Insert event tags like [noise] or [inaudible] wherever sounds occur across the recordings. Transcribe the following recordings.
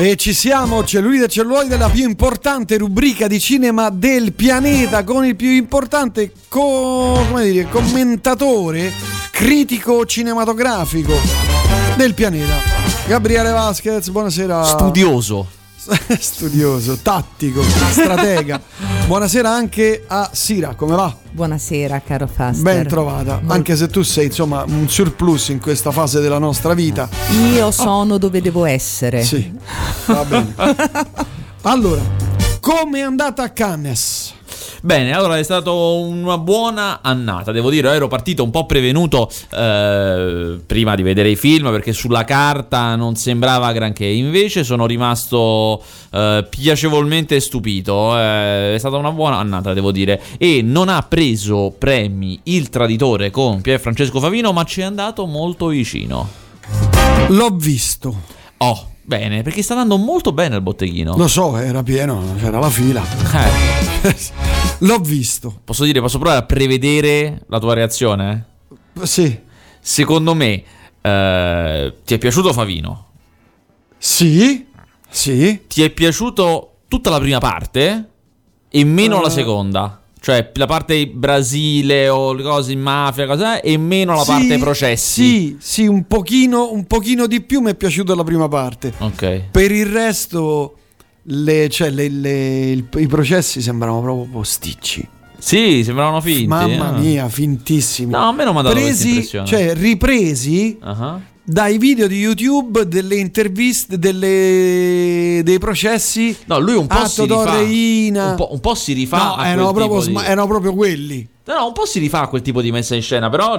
E ci siamo, cellulite e celluloide, la più importante rubrica di cinema del pianeta con il più importante co- dire, commentatore critico cinematografico del pianeta. Gabriele Vasquez, buonasera. Studioso. [laughs] Studioso, tattico, stratega. [laughs] Buonasera anche a Sira, come va? Buonasera caro Faster. Ben trovata, anche se tu sei insomma un surplus in questa fase della nostra vita. Io sono dove devo essere. Sì, va bene. [laughs] Allora, come è andata a Cannes? Bene, allora è stata una buona annata, devo dire, ero partito un po' prevenuto eh, prima di vedere i film perché sulla carta non sembrava granché, invece sono rimasto eh, piacevolmente stupito, eh, è stata una buona annata, devo dire, e non ha preso premi Il Traditore con Pier Francesco Favino, ma ci è andato molto vicino. L'ho visto. Oh, bene, perché sta andando molto bene il botteghino. Lo so, era pieno, c'era la fila. Eh. [laughs] L'ho visto. Posso dire, posso provare a prevedere la tua reazione? Sì. Secondo me, eh, ti è piaciuto Favino? Sì. Sì. Ti è piaciuto tutta la prima parte e meno uh, la seconda? Cioè la parte Brasile o le cose in mafia cosa, e meno la sì, parte processi. Sì, sì, un pochino, un pochino di più mi è piaciuta la prima parte. Ok. Per il resto le, cioè, le, le, il, i processi sembravano proprio posticci. Sì, sembravano finti. Mamma eh. mia, fintissimi. No, a me non mi ha dato Presi, cioè ripresi uh-huh. Dai video di YouTube delle interviste delle, dei processi. No, lui un po' si rifà. Un po', un po', si rifà no, erano proprio, di... erano proprio quelli. No, no, un po' si rifà quel tipo di messa in scena, però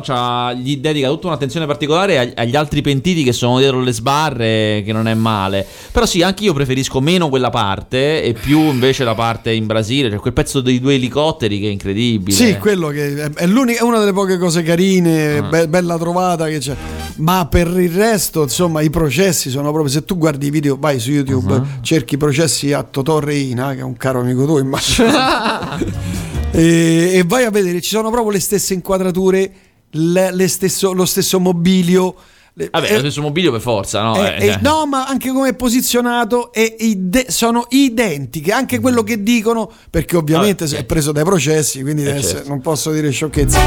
gli dedica tutta un'attenzione particolare agli altri pentiti che sono dietro le sbarre, che non è male. Però sì, anche io preferisco meno quella parte e più invece la parte in Brasile, cioè quel pezzo dei due elicotteri che è incredibile. Sì, quello che è, è una delle poche cose carine, uh-huh. be- bella trovata che c'è. Ma per il resto, insomma, i processi sono proprio. Se tu guardi i video, vai su YouTube, uh-huh. cerchi i processi a Totò Reina, che è un caro amico tuo, immagino. [laughs] e, e, vai a vedere, ci sono proprio le stesse inquadrature, le, le stesso, lo stesso mobilio. Vabbè, è, lo stesso mobilio per forza, no? È, eh, no, ma anche come è posizionato è ide- sono identiche, anche quello che dicono, perché ovviamente Vabbè, è preso dai processi, quindi eh, certo. non posso dire sciocchezze.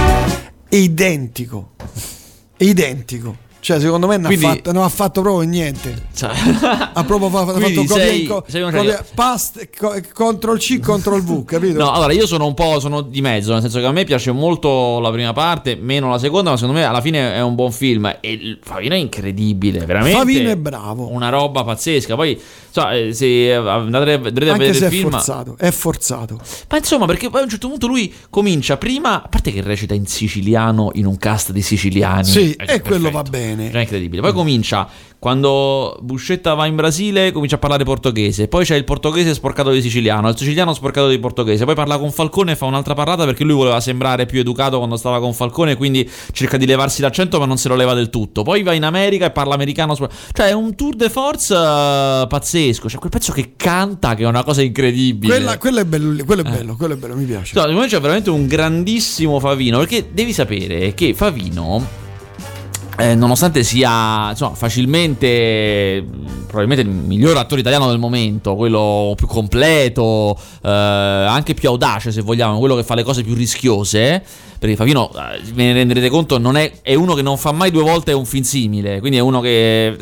È identico. È identico. Cioè, secondo me non, Quindi, ha, fatto, non ha fatto proprio niente. Cioè, ha proprio fatto, fatto sei, copia, sei copia past, co, Ctrl C, Ctrl V, capito? No, allora io sono un po' sono di mezzo, nel senso che a me piace molto la prima parte, meno la seconda, ma secondo me alla fine è un buon film. E Favino è incredibile, veramente. Favino è bravo. Una roba pazzesca. Poi, eh, se andate, dovrete Anche vedere il film. È forzato, è forzato. Ma insomma, perché poi a un certo punto lui comincia prima, a parte che recita in siciliano in un cast di siciliani. Sì, e perfetto. quello va bene. È incredibile. Poi comincia quando Buscetta va in Brasile comincia a parlare portoghese, poi c'è il portoghese sporcato di siciliano, il siciliano sporcato di portoghese, poi parla con Falcone e fa un'altra parlata perché lui voleva sembrare più educato quando stava con Falcone, quindi cerca di levarsi l'accento ma non se lo leva del tutto. Poi va in America e parla americano, cioè è un tour de force uh, pazzesco, cioè quel pezzo che canta che è una cosa incredibile. Quella, quello è bello, quello è bello, eh. quello è bello, mi piace. No, secondo me c'è veramente un grandissimo Favino, perché devi sapere che Favino eh, nonostante sia insomma, facilmente probabilmente il miglior attore italiano del momento, quello più completo, eh, anche più audace se vogliamo, quello che fa le cose più rischiose, perché Favino, eh, ve ne renderete conto, è, è, uno che non fa mai due volte un film simile, quindi è uno che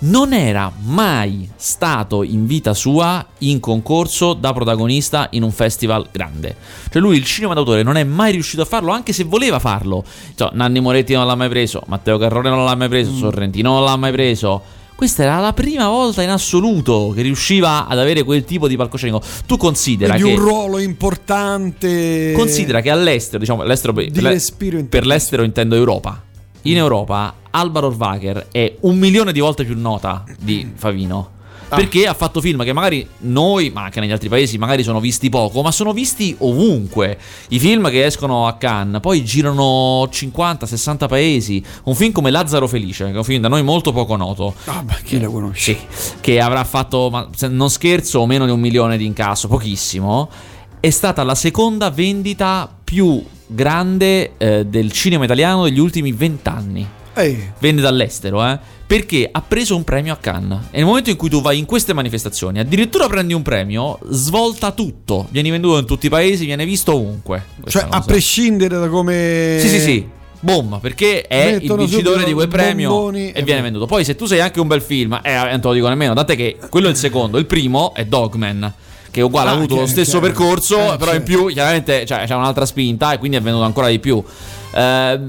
non era mai stato in vita sua in concorso da protagonista in un festival grande. Cioè lui il cinema d'autore non è mai riuscito a farlo, anche se voleva farlo. Cioè, Nanni Moretti non l'ha mai preso, Matteo Carrone non l'ha mai preso, mm. Sorrentino non l'ha mai preso. Questa era la prima volta in assoluto che riusciva ad avere quel tipo di palcoscenico. Tu considera di che. un ruolo importante. Considera che all'estero, diciamo, all'estero per, per l'estero intendo Europa in Europa Alvaro Orvacher è un milione di volte più nota di Favino. Ah. Perché ha fatto film che magari noi, ma anche negli altri paesi, magari sono visti poco, ma sono visti ovunque. I film che escono a Cannes poi girano 50-60 paesi. Un film come Lazzaro Felice, che è un film da noi molto poco noto. Ah, ma chi lo conosce? Sì, che avrà fatto, ma, non scherzo, meno di un milione di incasso, pochissimo. È stata la seconda vendita più grande eh, del cinema italiano degli ultimi vent'anni. Ehi. Venne dall'estero, eh? Perché ha preso un premio a Cannes. E nel momento in cui tu vai in queste manifestazioni, addirittura prendi un premio, svolta tutto. Vieni venduto in tutti i paesi, viene visto ovunque. Cioè, a prescindere da come. Sì, sì, sì. Boom, perché è Mettono il vincitore di quel premio e, e viene venduto. Poi, se tu sei anche un bel film, eh, non te lo dico nemmeno. Tant'è che quello è il secondo, il primo è Dogman che uguale ah, ha avuto lo stesso chiaro. percorso, eh, però in più chiaramente cioè, c'è un'altra spinta e quindi è venuto ancora di più. Eh,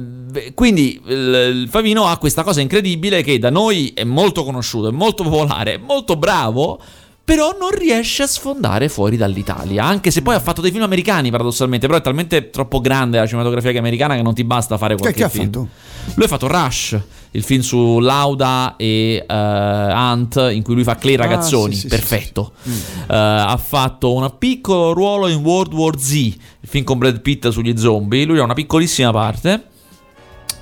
quindi il, il Favino ha questa cosa incredibile che da noi è molto conosciuto, è molto popolare, è molto bravo però non riesce a sfondare fuori dall'Italia. Anche se poi ha fatto dei film americani, paradossalmente. Però è talmente troppo grande la cinematografia americana che non ti basta fare qualche che, che film. Ha fatto? Lui ha fatto Rush, il film su Lauda e uh, Hunt, in cui lui fa Clay ah, Ragazzoni. Ah, sì, perfetto. Sì, sì, uh, ha fatto un piccolo ruolo in World War Z, il film con Brad Pitt sugli zombie. Lui ha una piccolissima parte.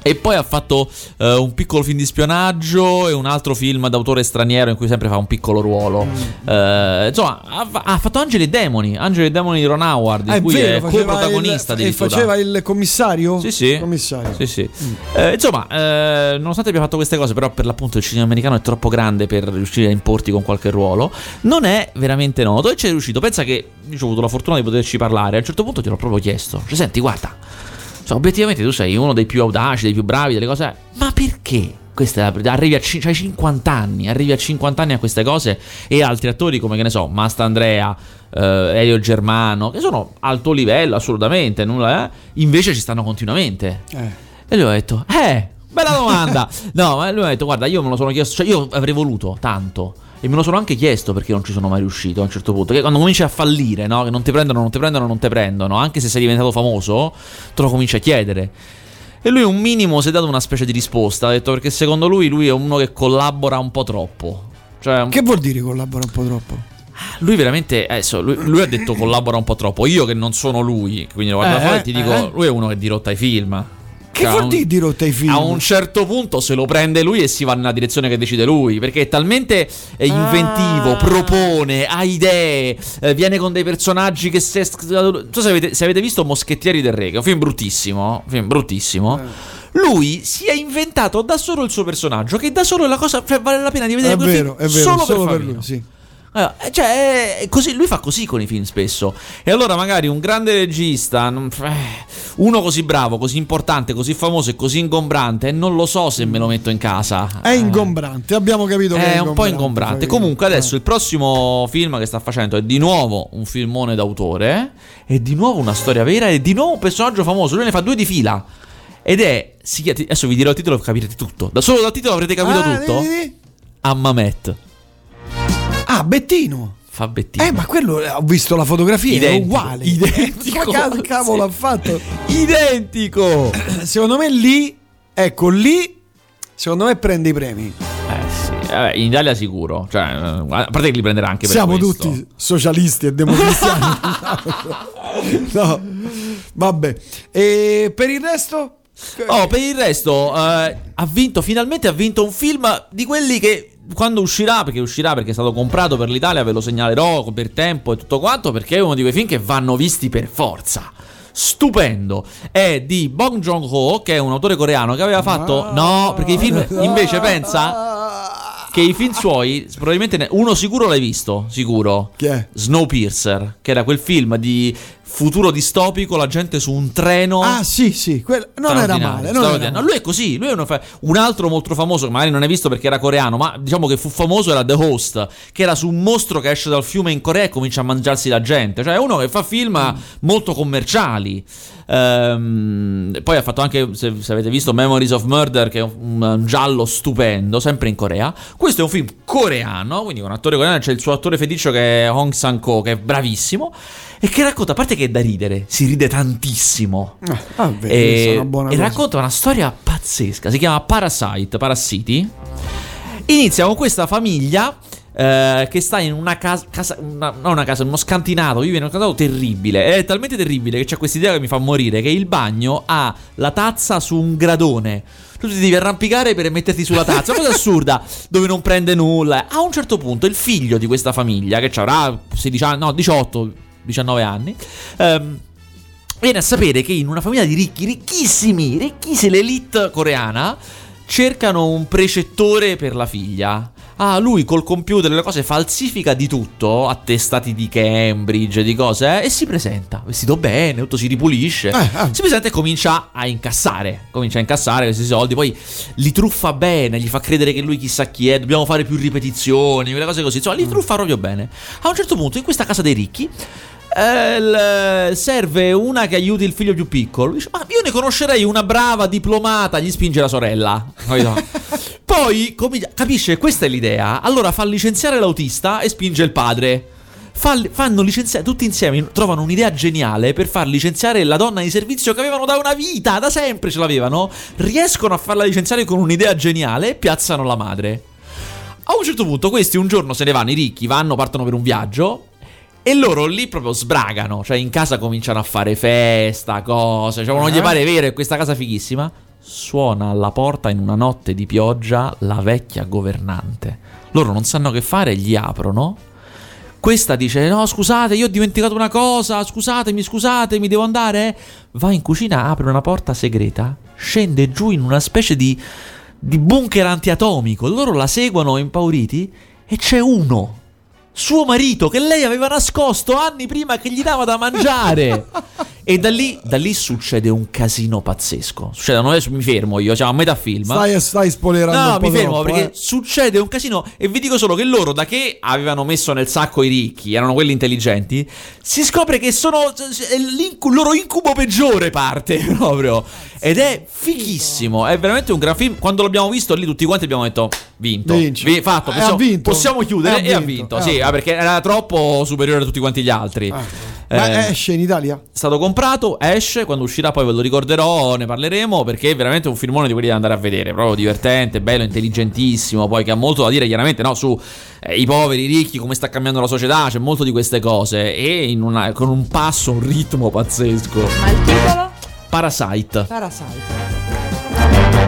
E poi ha fatto uh, un piccolo film di spionaggio e un altro film d'autore straniero in cui sempre fa un piccolo ruolo. Uh, insomma, ha, ha, fatto Angeli e Demoni. Angeli e Demoni di Ron Howard, in ah, cui vero, è co-protagonista di E faceva il commissario? Sì, sì. Commissario. Sì, sì. Mm. Uh, insomma, nonostante abbia fatto queste cose, però per l'appunto il cinema americano è troppo grande per riuscire a importi con qualche ruolo. Non è veramente noto e ci è riuscito. Pensa che io ho avuto la fortuna di poterci parlare. A un certo punto gliel'ho proprio chiesto. Cioè, senti, guarda cioè, obiettivamente tu sei uno dei più audaci, dei più bravi, delle cose. Ma perché? Questa è la, arrivi a c- cioè 50 anni, arrivi a 50 anni a queste cose e altri attori come che ne so, Masta Andrea, eh, Elio Germano, che sono alto livello assolutamente, nulla, eh? invece ci stanno continuamente. Eh. E lui ha detto, eh, bella domanda. [laughs] no, ma lui ha detto, guarda, io me lo sono chiesto, cioè io avrei voluto tanto e me lo sono anche chiesto perché non ci sono mai riuscito a un certo punto. Che quando cominci a fallire, no? Che non ti prendono, non ti prendono, non ti prendono. Anche se sei diventato famoso, te lo cominci a chiedere. E lui un minimo si è dato una specie di risposta. Ha detto perché secondo lui lui è uno che collabora un po' troppo. Cioè, che vuol dire collabora un po' troppo? Lui veramente, adesso, lui, lui, ha detto collabora un po' troppo. Io che non sono lui, quindi lo guardo eh, fuori e ti dico, eh. lui è uno che dirotta i film. Che vuol dire dirotta ai film? A un certo punto se lo prende lui e si va nella direzione che decide lui. Perché è talmente eh, inventivo, ah. propone, ha idee, eh, viene con dei personaggi che se. Non so se avete, se avete visto Moschettieri del Re, che è un film bruttissimo. Un film bruttissimo. Eh. Lui si è inventato da solo il suo personaggio. Che da solo è la cosa. Cioè, vale la pena di vedere. È vero, è vero. Solo, solo per, per lui, sì. Allora, eh, cioè, così, lui fa così con i film spesso. E allora magari un grande regista, eh, uno così bravo, così importante, così famoso e così ingombrante, non lo so se me lo metto in casa. È ingombrante, abbiamo capito che è, è un po' ingombrante. Comunque adesso il prossimo film che sta facendo è di nuovo un filmone d'autore, è di nuovo una storia vera, è di nuovo un personaggio famoso, lui ne fa due di fila. Ed è, adesso vi dirò il titolo e capirete tutto. Da solo dal titolo avrete capito ah, tutto. Ammamet. Bettino. Fa Bettino. Eh, ma quello eh, ho visto la fotografia, Identico. è uguale. Identico. Che cavolo sì. ha fatto? Identico. [clears throat] Secondo me lì, ecco, lì, secondo me prende i premi. Eh sì, Vabbè, in Italia sicuro. Cioè, eh, a parte che li prenderà anche per Siamo questo. tutti socialisti e democristiani. [laughs] no, vabbè. E per il resto? Oh, per il resto, eh, ha vinto, finalmente ha vinto un film di quelli che quando uscirà, perché uscirà perché è stato comprato per l'Italia, ve lo segnalerò per tempo e tutto quanto, perché è uno di quei film che vanno visti per forza. Stupendo, è di Bong Joon-ho, che è un autore coreano che aveva fatto. No, perché i film [laughs] invece pensa che i film suoi, probabilmente uno sicuro l'hai visto, sicuro. Chi è? Snowpiercer, che era quel film di futuro distopico, la gente su un treno. Ah, sì, sì, quel... non era male. Non era male. lui è così. Lui è uno fa... un altro molto famoso, che magari non hai visto perché era coreano, ma diciamo che fu famoso era The Host, che era su un mostro che esce dal fiume in Corea e comincia a mangiarsi la gente. Cioè, è uno che fa film mm. molto commerciali. Ehm, poi ha fatto anche, se, se, avete visto, Memories of Murder, che è un, un, giallo stupendo, sempre in Corea. Questo è un film coreano, quindi con un attore coreano, c'è il suo attore feticcio che è Hong Sang-ko, che è bravissimo e che racconta, a parte che è da ridere, si ride tantissimo. Ah, ah e, una e racconta una storia pazzesca, si chiama Parasite, Parassiti. Inizia con questa famiglia eh, che sta in una casa, casa una, non una casa, uno scantinato, vive in un scantinato terribile. È talmente terribile che c'è questa idea che mi fa morire, che il bagno ha la tazza su un gradone tu ti devi arrampicare per metterti sulla tazza. Una cosa assurda, [laughs] dove non prende nulla. A un certo punto il figlio di questa famiglia, che avrà 16 anni, no, 18, 19 anni, ehm, Viene a sapere che in una famiglia di ricchi, ricchissimi, ricchissimi, l'elite coreana, cercano un precettore per la figlia. Ah, lui col computer le cose falsifica di tutto, attestati di Cambridge, di cose, eh, e si presenta, vestito bene, tutto si ripulisce. Eh, eh. Si presenta e comincia a incassare. Comincia a incassare questi soldi, poi li truffa bene, gli fa credere che lui chissà chi è, dobbiamo fare più ripetizioni, quelle cose così. Insomma, li mm. truffa proprio bene. A un certo punto, in questa casa dei ricchi, eh, serve una che aiuti il figlio più piccolo. Dice, ma io ne conoscerei una brava diplomata. Gli spinge la sorella. [laughs] Poi capisce, questa è l'idea. Allora fa licenziare l'autista e spinge il padre. fanno licenziare tutti insieme. Trovano un'idea geniale per far licenziare la donna di servizio che avevano da una vita, da sempre ce l'avevano. Riescono a farla licenziare con un'idea geniale e piazzano la madre. A un certo punto, questi un giorno se ne vanno, i ricchi vanno, partono per un viaggio. E loro lì proprio sbragano, cioè in casa cominciano a fare festa, cose, cioè non gli eh? pare vero che questa casa fighissima. Suona alla porta in una notte di pioggia la vecchia governante. Loro non sanno che fare, gli aprono. Questa dice: No, scusate, io ho dimenticato una cosa. Scusatemi, scusatemi, devo andare. Va in cucina, apre una porta segreta, scende giù in una specie di, di bunker antiatomico. Loro la seguono impauriti e c'è uno suo marito che lei aveva nascosto anni prima che gli dava da mangiare. e da lì, da lì, succede un casino pazzesco. Succede, non adesso mi fermo io, siamo a metà film. Stai, stai spoilerando. No, mi fermo troppo, perché eh. succede un casino. E vi dico solo che loro, da che avevano messo nel sacco i ricchi, erano quelli intelligenti, si scopre che sono. Il loro incubo peggiore parte [laughs] proprio. Ed è fighissimo. È veramente un gran film. Quando l'abbiamo visto lì, tutti quanti abbiamo detto: Vinto. Vi, fatto. Possiamo, vinto. possiamo chiudere. E ha vinto. Eh, sì, perché era troppo superiore a tutti quanti gli altri. Ah. Ma eh, esce in Italia? È stato comprato, esce, quando uscirà poi ve lo ricorderò, ne parleremo perché è veramente un filmone di quelli da andare a vedere, proprio divertente, bello, intelligentissimo, poi che ha molto da dire chiaramente no, su eh, i poveri, i ricchi, come sta cambiando la società, c'è molto di queste cose e una, con un passo, un ritmo pazzesco. Ma il titolo? Parasite. Parasite.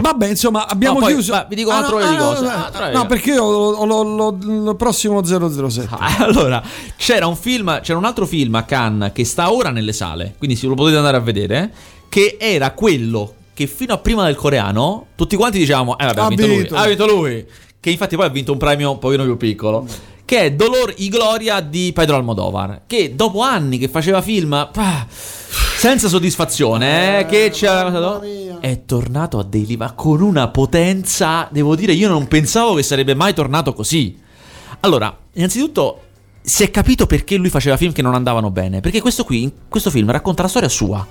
Vabbè, insomma, abbiamo no, poi, chiuso. Va, vi dico ah, un altro no, ah, cose. No, ah, no, perché io ho, il prossimo 007. Ah, [laughs] allora, c'era un film, c'era un altro film a Cannes che sta ora nelle sale, quindi se lo potete andare a vedere, che era quello che fino a prima del coreano tutti quanti diciamo, eh vabbè, ha, ha vinto, vinto, lui, ha vinto lui, che infatti poi ha vinto un premio un pochino più piccolo. Che è Dolor y Gloria di Pedro Almodovar. Che dopo anni che faceva film. Ah, senza soddisfazione, eh, che ci ha è tornato a dei livelli con una potenza, devo dire, io non pensavo che sarebbe mai tornato così. Allora, innanzitutto si è capito perché lui faceva film che non andavano bene, perché questo qui, questo film racconta la storia sua.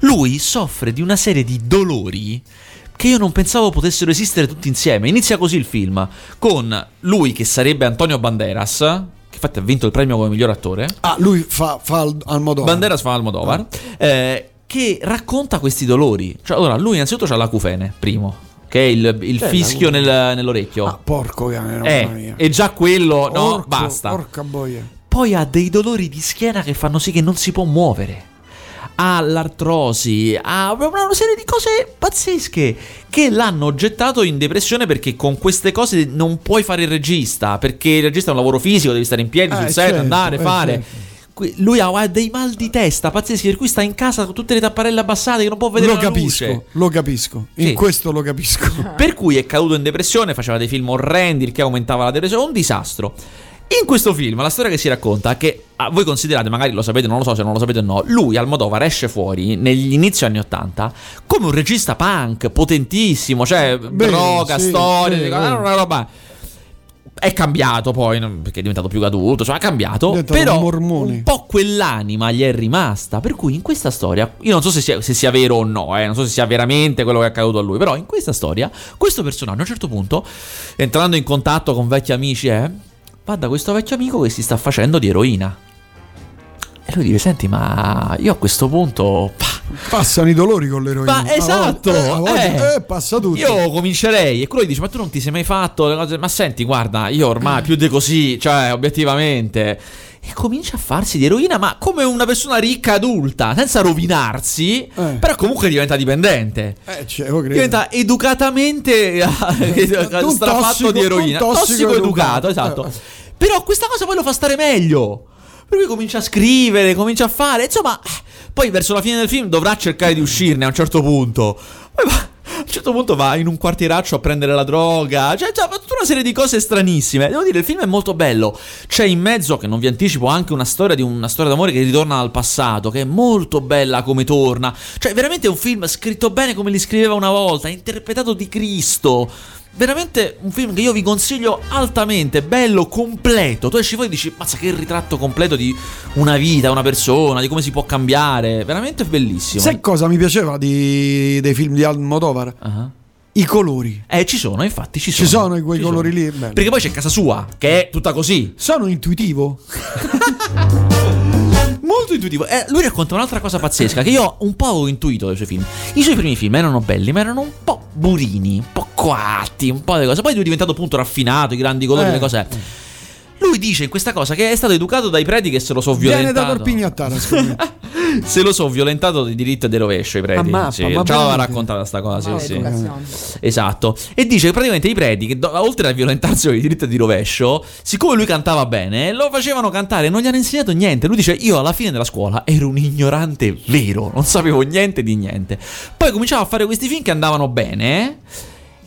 Lui soffre di una serie di dolori che io non pensavo potessero esistere tutti insieme. Inizia così il film, con lui che sarebbe Antonio Banderas, infatti ha vinto il premio come miglior attore. Ah, lui fa, fa Almodovar. Banderas fa Almodovar. Ah. Eh, che racconta questi dolori. Cioè, allora, lui innanzitutto ha l'acufene, primo. Che è il, il fischio nel, nell'orecchio. Ah, porco eh, E già quello, no, Orco, basta. Porca boia. Poi ha dei dolori di schiena che fanno sì che non si può muovere ha l'artrosi, ha una serie di cose pazzesche che l'hanno gettato in depressione perché con queste cose non puoi fare il regista, perché il regista è un lavoro fisico, devi stare in piedi eh, sul set, certo, andare, eh, fare. Certo lui ha dei mal di testa pazzeschi per cui sta in casa con tutte le tapparelle abbassate che non può vedere lo capisco, luce. lo capisco in sì. questo lo capisco per cui è caduto in depressione faceva dei film orrendi il che aumentava la depressione un disastro in questo film la storia che si racconta è che ah, voi considerate, magari lo sapete, non lo so se non lo sapete o no, lui Almodovar esce fuori negli inizi anni 80 come un regista punk potentissimo, cioè Beh, droga, sì, storia, sì, una roba. È cambiato poi perché è diventato più adulto, cioè ha cambiato, però un, un, po' quell'anima gli è rimasta, per cui in questa storia, io non so se sia, se sia vero o no, eh, non so se sia veramente quello che è accaduto a lui, però in questa storia questo personaggio a un certo punto, entrando in contatto con vecchi amici, eh, va da questo vecchio amico che si sta facendo di eroina. E lui dice: Senti, ma io a questo punto. Passano i dolori con l'eroina. Ma esatto, a volte, eh, eh, passa tutto. Io comincerei. E quello gli dice: Ma tu non ti sei mai fatto le cose. Ma senti, guarda, io ormai più di così, cioè, obiettivamente. E comincia a farsi di eroina, ma come una persona ricca adulta, senza rovinarsi, eh. però comunque diventa dipendente. Eh, cioè, diventa educatamente [laughs] strafatto di eroina. Tossico, tossico educato, educato, esatto. Però questa cosa poi lo fa stare meglio. Per cui comincia a scrivere, comincia a fare, insomma, poi verso la fine del film dovrà cercare di uscirne a un certo punto. Poi va, a un certo punto va in un quartieraccio a prendere la droga. Cioè, cioè, tutta una serie di cose stranissime. Devo dire, il film è molto bello. C'è in mezzo, che non vi anticipo, anche una storia di una storia d'amore che ritorna al passato, che è molto bella come torna. Cioè, veramente è un film scritto bene come li scriveva una volta, interpretato di Cristo veramente un film che io vi consiglio altamente, bello, completo. Tu esci fuori e dici, mazza che ritratto completo di una vita, una persona, di come si può cambiare. Veramente bellissimo. Sai cosa mi piaceva di, dei film di Almodovar? Uh-huh. I colori. Eh, ci sono, infatti ci sono. Ci sono quei ci colori sono. lì. Bello. Perché poi c'è casa sua, che è tutta così. Sono intuitivo. [laughs] molto intuitivo. Eh, lui racconta un'altra cosa pazzesca che io un po' ho intuito dai suoi film. I suoi primi film erano belli, ma erano un po' burini, un po' coatti, un po' di cose. Poi lui è diventato appunto raffinato, i grandi colori, eh. le cose. Lui dice in questa cosa che è stato educato dai preti che se lo so violentato. Viene da Corpignattara, [laughs] se lo so violentato di diritto e di rovescio i preti. Ma sì, ma già aveva raccontato questa cosa, sì, sì. Esatto. E dice che praticamente i preti che oltre a violentarsi di diritto e di rovescio, siccome lui cantava bene, lo facevano cantare, non gli hanno insegnato niente. Lui dice "Io alla fine della scuola ero un ignorante vero, non sapevo niente di niente". Poi cominciava a fare questi film che andavano bene.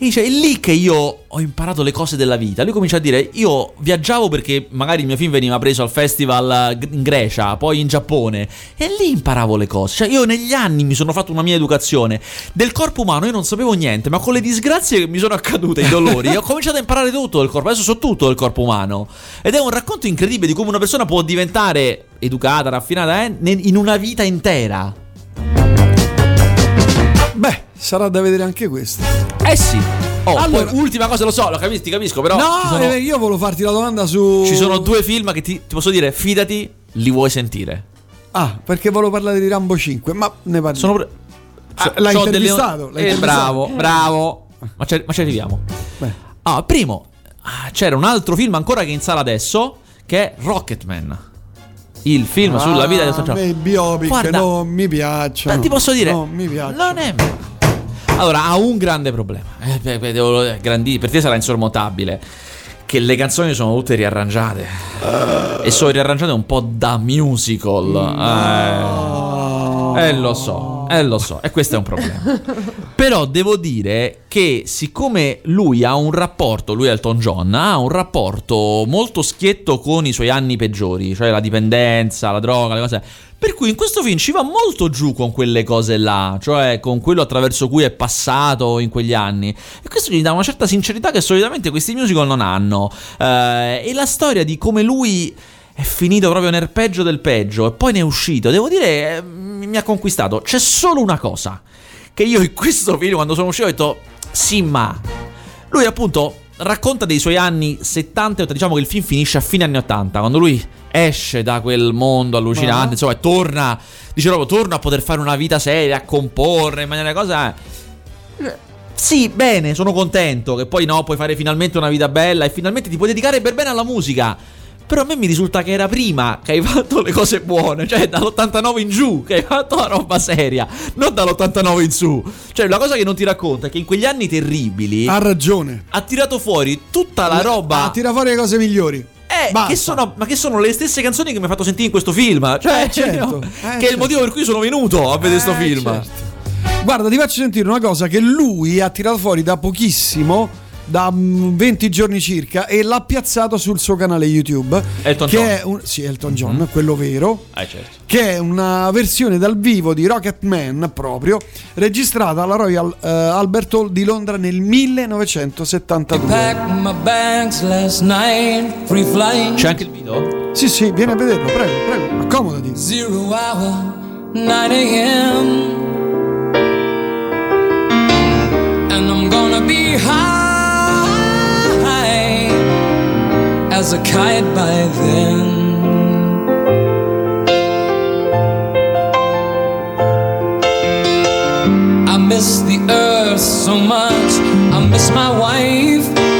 E dice, è lì che io ho imparato le cose della vita. Lui comincia a dire, io viaggiavo perché magari il mio film veniva preso al festival in Grecia, poi in Giappone, e lì imparavo le cose. Cioè io negli anni mi sono fatto una mia educazione. Del corpo umano io non sapevo niente, ma con le disgrazie che mi sono accadute, i dolori, [laughs] ho cominciato a imparare tutto del corpo. Adesso so tutto del corpo umano. Ed è un racconto incredibile di come una persona può diventare educata, raffinata, eh, in una vita intera. Beh, sarà da vedere anche questo. Eh sì. Oh, allora, poi, ultima cosa, lo so, lo capisci, ti capisco, però. No, sono, eh, io volevo farti la domanda su. Ci sono due film che ti, ti, posso dire, fidati, li vuoi sentire. Ah, perché volevo parlare di Rambo 5, ma ne parliamo. Sono. Pre... Ah, l'hai, intervistato, delle... l'hai eh, intervistato? Bravo, bravo. Ma, ma ci arriviamo. Beh. Ah, primo, ah, c'era un altro film ancora che è in sala adesso, che è Rocketman il film ah, sulla vita del sociale. I biopic Guarda, non mi piacciono. Ti posso dire, non mi piacciono. Non è allora, ha un grande problema. Eh, per te sarà insormontabile. Che le canzoni sono tutte riarrangiate. Uh, e sono riarrangiate un po' da musical. No. Eh, eh, lo so, eh, lo so. E questo è un problema. [laughs] Però devo dire che, siccome lui ha un rapporto, lui Elton John, ha un rapporto molto schietto con i suoi anni peggiori, cioè la dipendenza, la droga, le cose per cui in questo film ci va molto giù con quelle cose là, cioè con quello attraverso cui è passato in quegli anni. E questo gli dà una certa sincerità che solitamente questi musical non hanno. Eh, e la storia di come lui è finito proprio nel peggio del peggio e poi ne è uscito, devo dire, eh, mi ha conquistato. C'è solo una cosa che io in questo film, quando sono uscito, ho detto, sì, ma... Lui appunto racconta dei suoi anni 70 diciamo che il film finisce a fine anni 80, quando lui esce da quel mondo allucinante, uh-huh. insomma, e torna, dice proprio, torna a poter fare una vita seria, a comporre in maniera cosa... Sì, bene, sono contento che poi no, puoi fare finalmente una vita bella e finalmente ti puoi dedicare per bene alla musica. Però a me mi risulta che era prima che hai fatto le cose buone, cioè dall'89 in giù che hai fatto la roba seria, non dall'89 in su. Cioè, la cosa che non ti racconta è che in quegli anni terribili. Ha ragione. Ha tirato fuori tutta la roba. Ha tirato fuori le cose migliori. Eh, che sono, ma che sono le stesse canzoni che mi ha fatto sentire in questo film. Cioè, eh, certo, [laughs] eh, che certo. è il certo. motivo per cui sono venuto a vedere questo eh, film. Certo. Guarda, ti faccio sentire una cosa che lui ha tirato fuori da pochissimo da 20 mm, giorni circa e l'ha piazzato sul suo canale YouTube. Elton che John. È un, sì, Elton John, mm-hmm. quello vero. Eh, certo. Che è una versione dal vivo di Rocket Man proprio, registrata alla Royal uh, Albert Hall di Londra nel 1972. C'è anche il video? Sì, sì, vieni a vederlo, prego, prego, accomodati. Zero hour, 9 a.m. And I'm gonna be high as a kite by then. I miss the earth so much, I miss my wife.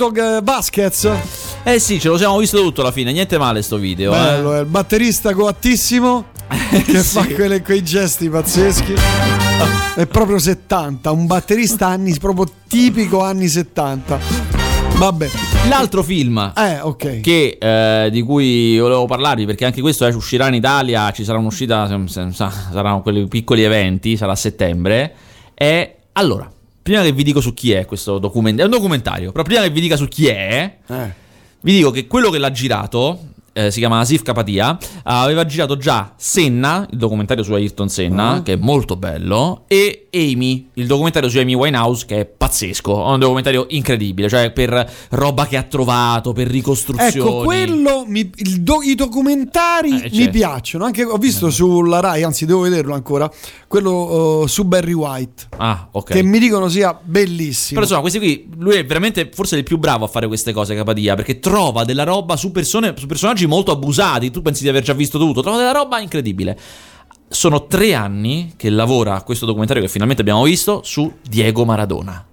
Piaciuto eh, Vasquez? Eh sì, ce lo siamo visto tutto alla fine, niente male sto video. Bello, eh. il batterista coattissimo [laughs] che fa quelle- quei gesti pazzeschi. È proprio 70, un batterista anni proprio tipico anni 70. Vabbè. L'altro film Eh, ok. che, eh, di cui volevo parlarvi, perché anche questo eh, uscirà in Italia, ci sarà un'uscita, saranno quelli piccoli eventi, sarà a settembre. È allora, prima che vi dico su chi è questo documentario, è un documentario, però prima che vi dica su chi è, Eh. vi dico che quello che l'ha girato. eh, si chiama Asif Kapatia aveva girato già Senna il documentario su Ayrton Senna Ah. che è molto bello e Amy il documentario su Amy Winehouse che è pazzesco è un documentario incredibile cioè per roba che ha trovato per ricostruzioni Ecco, quello mi- do- i documentari Eh, mi certo. piacciono. Anche ho visto sulla Rai, anzi, devo vederlo ancora. Quello eh, su Barry White. ah ok Che mi dicono sia bellissimo. Però insomma, questi qui, lui è veramente forse il più bravo a fare queste cose, Capadia, perché trova della roba su, persone, su personaggi molto abusati. Tu pensi di aver già visto tutto, trova della roba incredibile. Sono tre anni che lavora a questo documentario che finalmente abbiamo visto su Diego Maradona.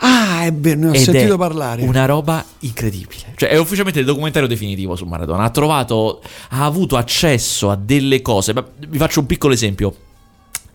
Ah, è vero, ne ho Ed sentito è parlare. Una roba incredibile. Cioè, è ufficialmente il documentario definitivo su Maradona. Ha trovato, ha avuto accesso a delle cose. Ma vi faccio un piccolo esempio.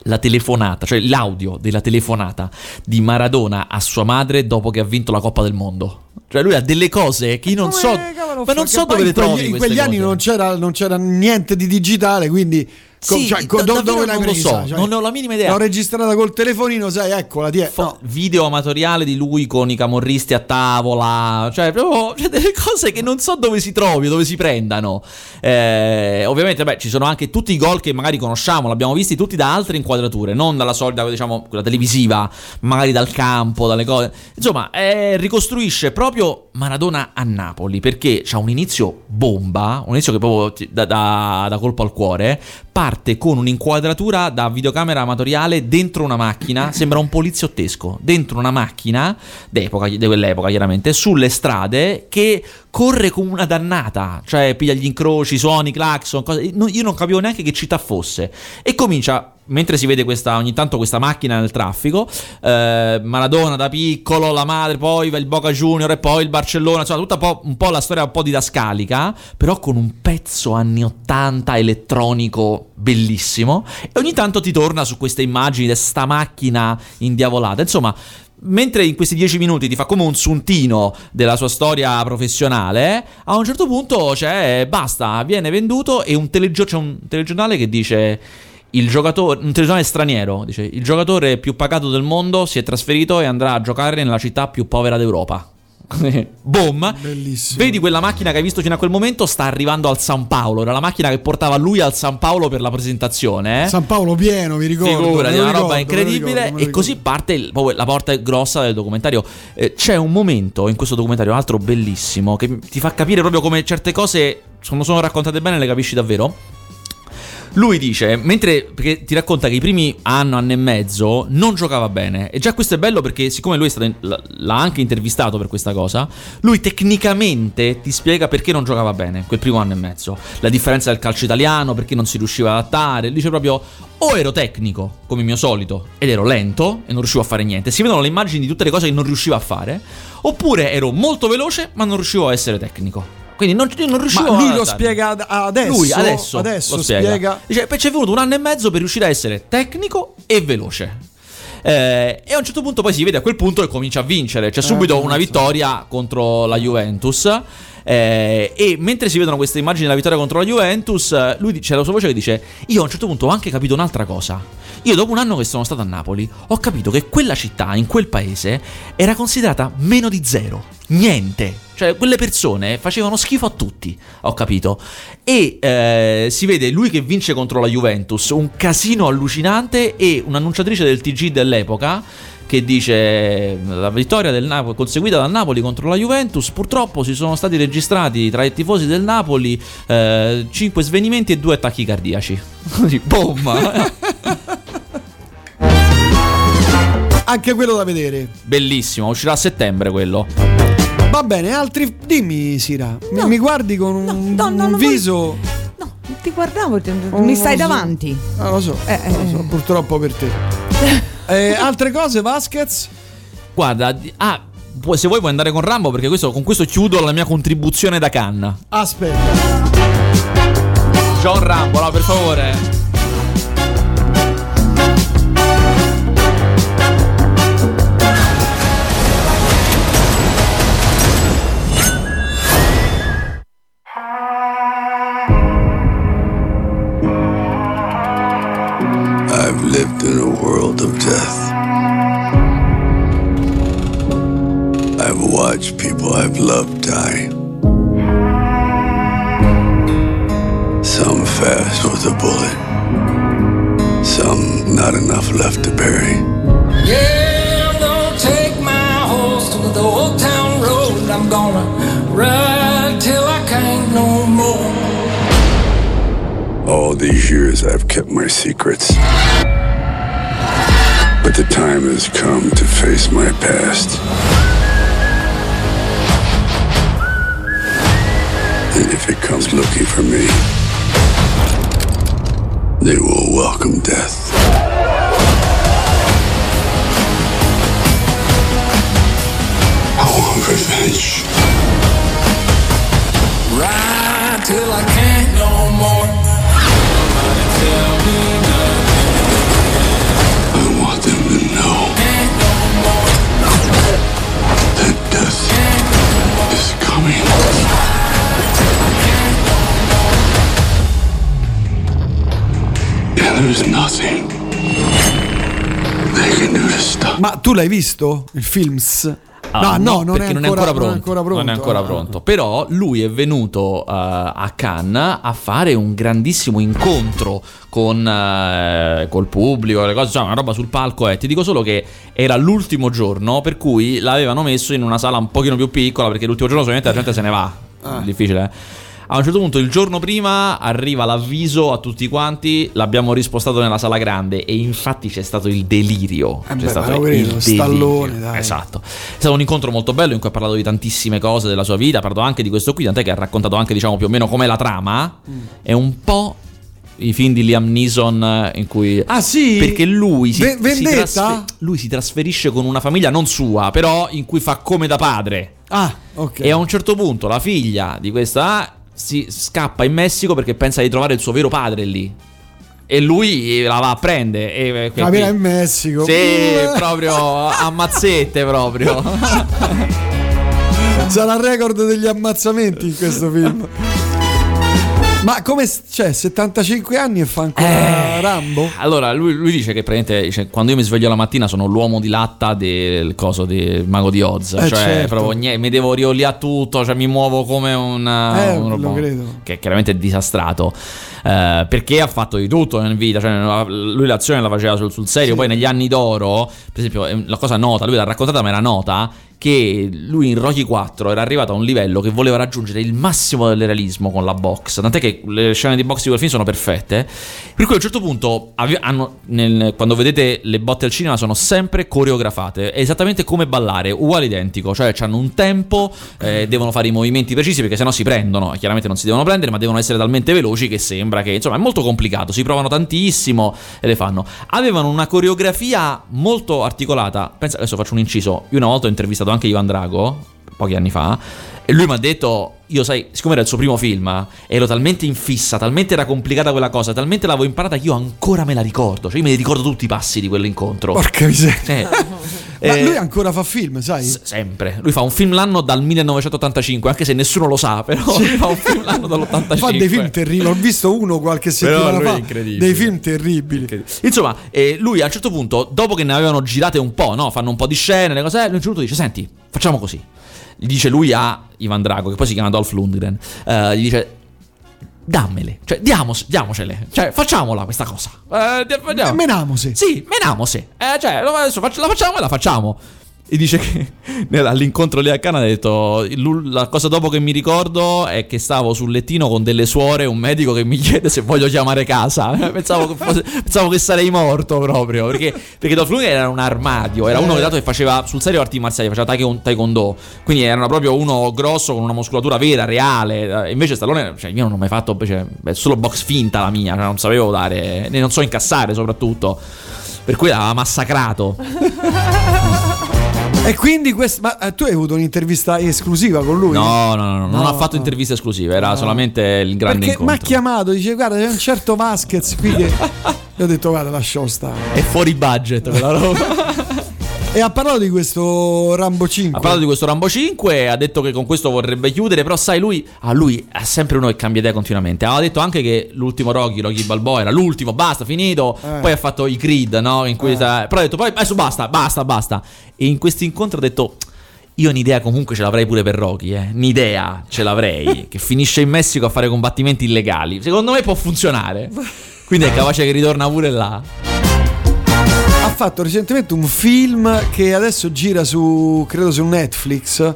La telefonata, cioè l'audio della telefonata di Maradona a sua madre dopo che ha vinto la Coppa del Mondo. Cioè, lui ha delle cose che io non Come so. cavolo Ma non so dove le in quegli- trovi. In quegli anni non c'era, non c'era niente di digitale, quindi. Co- Sì, cioè, co- da- dove l'hai non lo presa? so, Cioè, non ne ho la minima idea. L'ho registrata col telefonino, sai, eccola, ti è. Fo- No. video amatoriale di lui con i camorristi a tavola, cioè proprio [laughs] cioè, delle cose che non so dove si trovi, dove si prendano. Eh, ovviamente, beh, ci sono anche tutti i gol che magari conosciamo, l'abbiamo visti tutti da altre inquadrature, non dalla solita, diciamo, quella televisiva, magari dal campo, dalle cose. Insomma, eh, ricostruisce proprio Maradona a Napoli perché c'ha un inizio bomba, un inizio che proprio da, da- da colpo al cuore. Parte parte con un'inquadratura da videocamera amatoriale dentro una macchina, sembra un poliziottesco, dentro una macchina d'epoca, di quell'epoca chiaramente, sulle strade che corre come una dannata, cioè piglia gli incroci, suoni, clacson, cose, io non capivo neanche che città fosse. E comincia mentre si vede questa, ogni tanto questa macchina nel traffico, eh, Maradona da piccolo, la madre, poi il Boca Junior e poi il Barcellona, insomma tutta un po', un po', la storia un po' didascalica, però con un pezzo anni 80 elettronico bellissimo e ogni tanto ti torna su queste immagini di sta macchina indiavolata, insomma mentre in questi dieci minuti ti fa come un suntino della sua storia professionale, a un certo punto c'è basta, viene venduto e un telegio- c'è un telegiornale che dice il giocatore, un telegiornale straniero, dice il giocatore più pagato del mondo si è trasferito e andrà a giocare nella città più povera d'Europa. [laughs] Boom! Bellissimo. Vedi quella macchina che hai visto fino a quel momento sta arrivando al San Paolo. Era la macchina che portava lui al San Paolo per la presentazione. Eh? San Paolo pieno, mi ricordo. Lo una roba ricordo, incredibile. me lo ricordo, e così parte il- la porta grossa del documentario. Eh, c'è un momento in questo documentario, un altro bellissimo, che ti fa capire proprio come certe cose, quando sono raccontate bene, le capisci davvero. Lui dice, mentre perché ti racconta che i primi anno, anno e mezzo non giocava bene. E già questo è bello perché, siccome lui è stato in- l'ha anche intervistato per questa cosa, lui tecnicamente ti spiega perché non giocava bene quel primo anno e mezzo. La differenza del calcio italiano, perché non si riusciva ad adattare. Dice proprio: o ero tecnico, come mio solito, ed ero lento e non riuscivo a fare niente. Si vedono le immagini di tutte le cose che non riuscivo a fare. Oppure ero molto veloce, ma non riuscivo a essere tecnico. Quindi non, io non riuscivo Ma lui ad lo spiega ad- adesso. Lui adesso, adesso lo spiega. spiega. Dice, "Beh, ci è voluto un anno e mezzo per riuscire a essere tecnico e veloce. Eh, e a un certo punto poi si vede a quel punto che comincia a vincere. C'è subito Eh, una sì. vittoria contro la Juventus. Eh, e mentre si vedono queste immagini della vittoria contro la Juventus, eh, lui c'è la sua voce che dice: Io a un certo punto ho anche capito un'altra cosa. Io, dopo un anno che sono stato a Napoli, ho capito che quella città, in quel paese, era considerata meno di zero. Niente. Cioè, quelle persone facevano schifo a tutti, ho capito. E eh, si vede lui che vince contro la Juventus, un casino allucinante e un'annunciatrice del TG dell'epoca che dice la vittoria del Napoli conseguita dal Napoli contro la Juventus purtroppo si sono stati registrati tra i tifosi del Napoli 5 svenimenti e 2 attacchi cardiaci [laughs] così boom [laughs] Anche quello da vedere. bellissimo uscirà a settembre quello Va bene, altri. Dimmi, Sira. Mi- No. Mi guardi con un, No, no, un viso. No, non ti guardavo, ti- Oh, mi stai lo so. davanti. Ah, lo so, Eh, lo so, eh. purtroppo per te. Eh, altre cose, Vasquez? guarda ah se vuoi puoi andare con Rambo perché questo- con questo chiudo la mia contribuzione da canna Aspetta. John Rambo no per favore lived in a world of death. I've watched people I've loved die. Some fast with a bullet, some not enough left to bury. Yeah, I'm gonna take my horse to the old town road. I'm gonna ride till I can't no more. All these years I've kept my secrets. The time has come to face my past. And if it comes looking for me, they will welcome death. I want revenge. Ride till I can't Ma tu l'hai visto il films? Ah, no, no, non, perché è ancora, non è ancora pronto. Non è ancora pronto. Però lui è venuto eh, a Cannes a fare un grandissimo incontro con eh, col pubblico, le cose, cioè una roba sul palco. E ti dico solo che era l'ultimo giorno, per cui l'avevano messo in una sala un pochino più piccola, perché l'ultimo giorno solamente la gente se ne va. Ah. Difficile. eh. A un certo punto, il giorno prima, arriva l'avviso a tutti quanti. L'abbiamo rispostato nella sala grande. E infatti c'è stato il delirio. Eh c'è beh, stato il delirio. Stallone, dai. Esatto. È stato un incontro molto bello in cui ha parlato di tantissime cose della sua vita. Ha parlato anche di questo qui. Tant'è che ha raccontato anche, diciamo, più o meno com'è la trama. Mm. È un po'. I film di Liam Neeson eh, in cui Ah, sì? perché lui si, Ve- si Vendetta? trasfe- lui si trasferisce con una famiglia non sua, però in cui fa come da padre. Ah, ok. E a un certo punto la figlia di questa si scappa in Messico perché pensa di trovare il suo vero padre lì. E lui la va a prendere. E, e Capirà in Messico. Sì, Eh, proprio a mazzette proprio. [laughs] Sarà il record degli ammazzamenti in questo film. [laughs] Ma come cioè 75 anni e fa ancora Eh. Rambo? Allora, lui, lui dice che praticamente dice, quando io mi sveglio la mattina sono l'uomo di latta del coso del mago di Oz. Eh, cioè, certo. proprio niente, mi devo rioliare tutto, cioè mi muovo come un, Eh, un robot. credo. Che chiaramente è disastrato. Eh, perché ha fatto di tutto in vita, cioè, lui l'azione la faceva sul, sul serio, Sì. poi negli anni d'oro, per esempio, è la cosa nota, lui l'ha raccontata ma era nota, che lui in Rocky 4 era arrivato a un livello che voleva raggiungere il massimo del realismo con la box, tant'è che le scene di box di quel film sono perfette, per cui a un certo punto hanno, nel- quando vedete le botte al cinema sono sempre coreografate, è esattamente come ballare, uguale identico, cioè hanno un tempo, eh, devono fare i movimenti precisi perché sennò si prendono, chiaramente non si devono prendere, ma devono essere talmente veloci che sembra che insomma è molto complicato, si provano tantissimo e le fanno. Avevano una coreografia molto articolata, pensa, adesso faccio un inciso, io una volta ho intervistato anche Ivan Drago, pochi anni fa, e lui mi ha detto, io sai, siccome era il suo primo film, ero talmente in fissa, talmente era complicata quella cosa, talmente l'avevo imparata che io ancora me la ricordo, cioè io me li ricordo tutti i passi di quell'incontro. Porca miseria. Eh, [laughs] Ma eh, lui ancora fa film, sai? s- sempre. Lui fa un film l'anno dal 1985, anche se nessuno lo sa, però lui fa un film l'anno dall'85. Fa dei film terribili. Ho visto uno qualche settimana fa. incredibile. Dei film terribili. Insomma, eh, lui a un certo punto, dopo che ne avevano girate un po', no? fanno un po' di scene, le cose, lui a un certo punto dice: Senti, facciamo così. Gli dice lui a Ivan Drago, che poi si chiama Dolph Lundgren, eh, gli dice: Dammele, cioè diamos- diamocele, cioè facciamola questa cosa. Eh. Menamose. Sì, menamose. Eh, cioè, adesso la facciamo e la facciamo. E dice che [laughs] all'incontro lì a Canada ha detto: "L'ul- La cosa dopo che mi ricordo è che stavo sul lettino con delle suore un medico che mi chiede se voglio chiamare casa. [laughs] pensavo, che fosse- pensavo che sarei morto proprio. Perché, perché Dolph Lundgren era un armadio, era uno che dato che faceva sul serio arti marziali, faceva taekwondo-. Quindi era proprio uno grosso con una muscolatura vera, reale. Invece Stallone, cioè, io non ho mai fatto cioè, è solo box finta la mia, cioè, non sapevo dare, ne non so incassare soprattutto. Per cui l'aveva massacrato. [laughs] E quindi quest- ma eh, tu hai avuto un'intervista esclusiva con lui? No, no, no, no, non No, ha fatto interviste esclusive, era solamente il grande Perché mi ha incontro. chiamato, dice guarda c'è un certo Vasquez qui che... [laughs] Io ho detto guarda lasciamo stare. È fuori budget quella roba. [laughs] E ha parlato di questo Rambo 5. ha parlato di questo Rambo 5, ha detto che con questo vorrebbe chiudere, però sai lui, ah, lui è sempre uno che cambia idea continuamente. Aveva detto anche che l'ultimo Rocky, Rocky Balboa era l'ultimo, basta, finito. Eh. Poi ha fatto i Creed, no? In cui sta- Però ha detto poi adesso basta, basta, basta. E in questo incontro ha detto io un'idea comunque ce l'avrei pure per Rocky, eh. Un'idea ce l'avrei [laughs] che finisce in Messico a fare combattimenti illegali. Secondo me può funzionare. [laughs] Quindi è capace che ritorna pure là. Fatto recentemente un film che adesso gira su, credo su Netflix.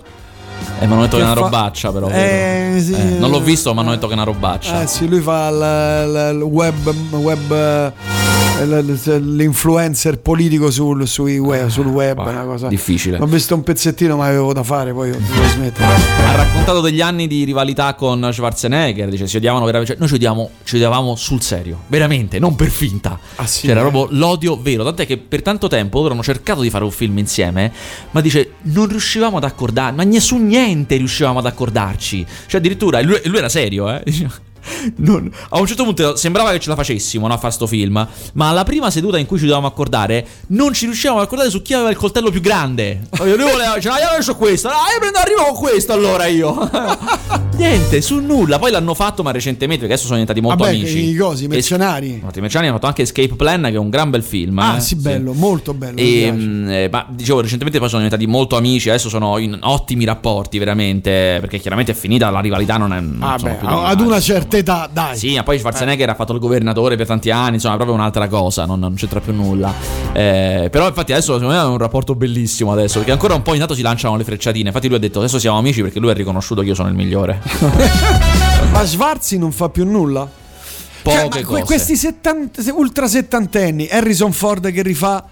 E mi hanno detto che è una fa- robaccia, però. Eh, sì. Eh, non l'ho visto, ma hanno detto che è una robaccia. Eh sì, lui fa il web, web eh, l'influencer politico sul, sui web, sul web, Bah, una cosa. difficile. Ho visto un pezzettino, ma avevo da fare, poi ho smettere. Ha raccontato degli anni di rivalità con Schwarzenegger. Dice: Si odiavano veramente. Cioè, noi ci odiamo, ci odiavamo sul serio, veramente, non per finta. Ah, sì? C'era proprio l'odio vero. Tant'è che per tanto tempo loro hanno cercato di fare un film insieme. Ma dice: Non riuscivamo ad accordarci. Ma ne- su niente riuscivamo ad accordarci. Cioè, addirittura, lui, lui era serio, eh. Non- a un certo punto sembrava che ce la facessimo no, a fare sto film, ma alla prima seduta in cui ci dovevamo accordare, non ci riuscivamo ad accordare su chi aveva il coltello più grande. Lui voleva, diceva, ah, io adesso questo, no, io prendo, arrivo con questo allora io. [laughs] Niente, su nulla. Poi l'hanno fatto, ma recentemente, perché adesso sono diventati molto Vabbè, amici. i cosi, i mercenari. I mercenari hanno fatto anche Escape Plan, che è un gran bel film. Ah, eh. sì, bello, molto bello. mi E, mh, eh, ma dicevo, recentemente poi sono diventati molto amici. Adesso sono in ottimi rapporti, veramente. Perché chiaramente è finita la rivalità. Non è. non Ah, beh, ad una insomma. Certa età, dai. Sì, ma poi Schwarzenegger ha fatto il governatore per tanti anni, insomma, è proprio un'altra cosa, non, non c'entra più nulla. Eh, però infatti adesso secondo me è un rapporto bellissimo adesso, perché ancora un po' ogni tanto si lanciano le frecciatine. Infatti lui ha detto adesso siamo amici perché lui ha riconosciuto che io sono il migliore. [laughs] Ma Schwarzi non fa più nulla? Poche Cioè, cose. questi settant- ultra settantenni, Harrison Ford che rifà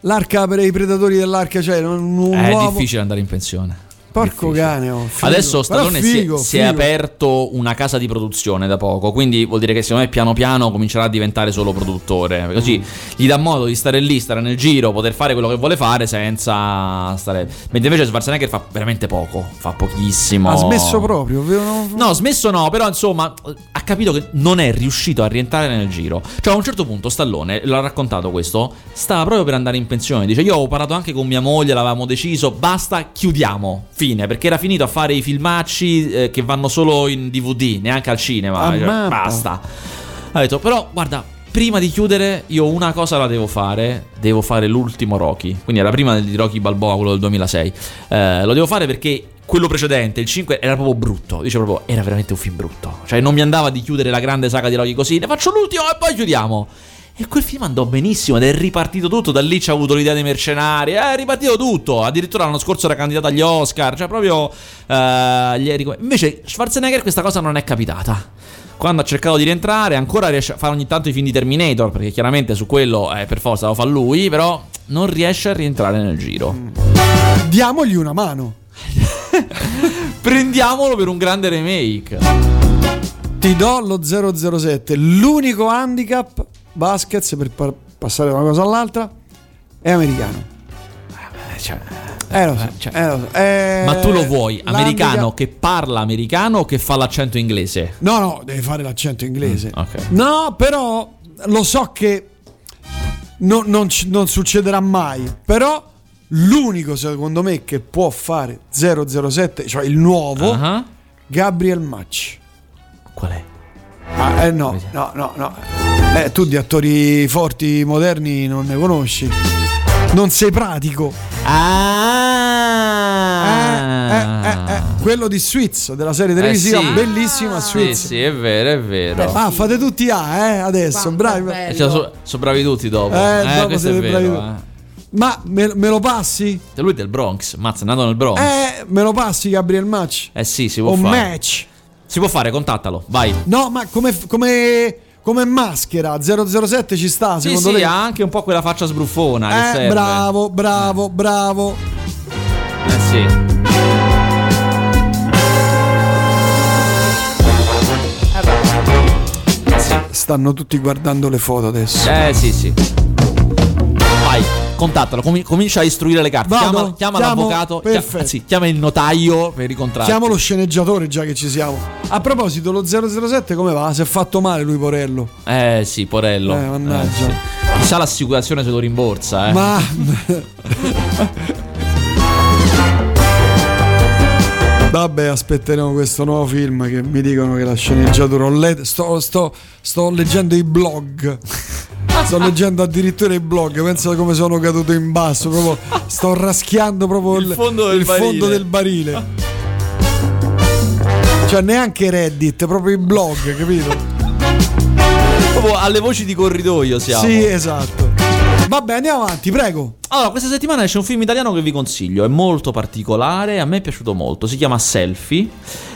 l'arca per i predatori dell'arca, cioè un, un È uomo- difficile andare in pensione. Porco Difficile. cane, oh, figo. Adesso Stallone si è- figo, si, è, figo. aperto una casa di produzione da poco, quindi vuol dire che secondo me piano piano comincerà a diventare solo produttore. Così gli dà modo di stare lì, stare nel giro, poter fare quello che vuole fare senza stare. Mentre invece Schwarzenegger fa veramente poco, fa pochissimo. Ha smesso proprio, vero? No, smesso no, però insomma ha capito che non è riuscito a rientrare nel giro. Cioè a un certo punto Stallone, l'ha raccontato questo, stava proprio per andare in pensione. Dice io ho parlato anche con mia moglie, l'avevamo deciso, basta, chiudiamo, fine, perché era finito a fare i filmacci eh, che vanno solo in DVD, neanche al cinema. Ah, Cioè, basta. Ha detto però guarda... Prima di chiudere, io una cosa la devo fare. Devo fare l'ultimo Rocky. Quindi era prima di Rocky Balboa, quello del 2006. Eh, lo devo fare perché quello precedente, il 5, era proprio brutto. Dice proprio, era veramente un film brutto. Cioè, non mi andava di chiudere la grande saga di Rocky così. Ne faccio l'ultimo e poi chiudiamo. E quel film andò benissimo ed è ripartito tutto. Da lì c'ha avuto l'idea dei mercenari. È ripartito tutto. Addirittura l'anno scorso era candidato agli Oscar. Cioè, proprio. eh, gli ricom- Invece, Schwarzenegger questa cosa non è capitata. Quando ha cercato di rientrare, ancora riesce a fare ogni tanto i film di Terminator. Perché chiaramente su quello eh, per forza lo fa lui. Però non riesce a rientrare nel giro. Diamogli una mano. [laughs] Prendiamolo per un grande remake. Ti do lo 007. L'unico handicap basket per par- passare da una cosa all'altra è americano. Cioè, Eh lo so, cioè- eh, lo so. Eh, ma tu lo vuoi americano che parla americano o che fa l'accento inglese? No, no, devi fare l'accento inglese. Mm, ok. No, però lo so che non, non non succederà mai. Però l'unico secondo me che può fare 007, cioè il nuovo, Ah, Gabriel Match. Qual è? Ah, eh no, no, no, no. Eh, tu di attori forti moderni non ne conosci. Non sei pratico. Ah, Eh, eh, eh, eh. Quello di Suits, della serie televisiva, sì. bellissima Sì, Suits. sì, è vero, è vero. Ah, fate tutti A, eh, adesso, Quanto bravi. Eh, cioè, so- sono bravi tutti dopo. Eh, Eh, dopo questo è vero. eh. Ma me, me lo passi? Cioè, Lui è del Bronx, mazza, è nato nel Bronx. Eh, Eh, me lo passi Gabriel Match? sì, si può O fare. match? Si può fare, contattalo, vai. No, ma come, come, come maschera 007 ci sta, Sì, secondo sì, lei? ha anche un po' quella faccia sbruffona Eh, bravo, bravo, bravo. Eh sì. Stanno tutti guardando le foto adesso. Eh sì, sì. Vai, contattalo, comi- comincia a istruire le carte. Vado? Chiama, chiama Chiamo? l'avvocato, chia- Perfetto. anzi, chiama il notaio per i contratti. Chiamo lo sceneggiatore già che ci siamo. A proposito, lo 007 come va? Si è fatto male lui, Porello. Eh sì, Porello. Eh, mannaggia. sì. Chissà l'assicurazione se lo rimborsa, eh. Ma Vabbè, aspetteremo questo nuovo film che mi dicono che la sceneggiatura. ho let- sto, sto- sto leggendo i blog. Sto [laughs] leggendo addirittura i blog. Pensa come sono caduto in basso. Proprio, sto raschiando proprio Il fondo del il fondo barile. del barile. [laughs] Cioè, neanche Reddit, proprio i blog, capito? Proprio alle voci di corridoio siamo. Sì, esatto. Vabbè, andiamo avanti, prego. Allora, questa settimana esce un film italiano che vi consiglio, è molto particolare, a me è piaciuto molto, si chiama Selfie,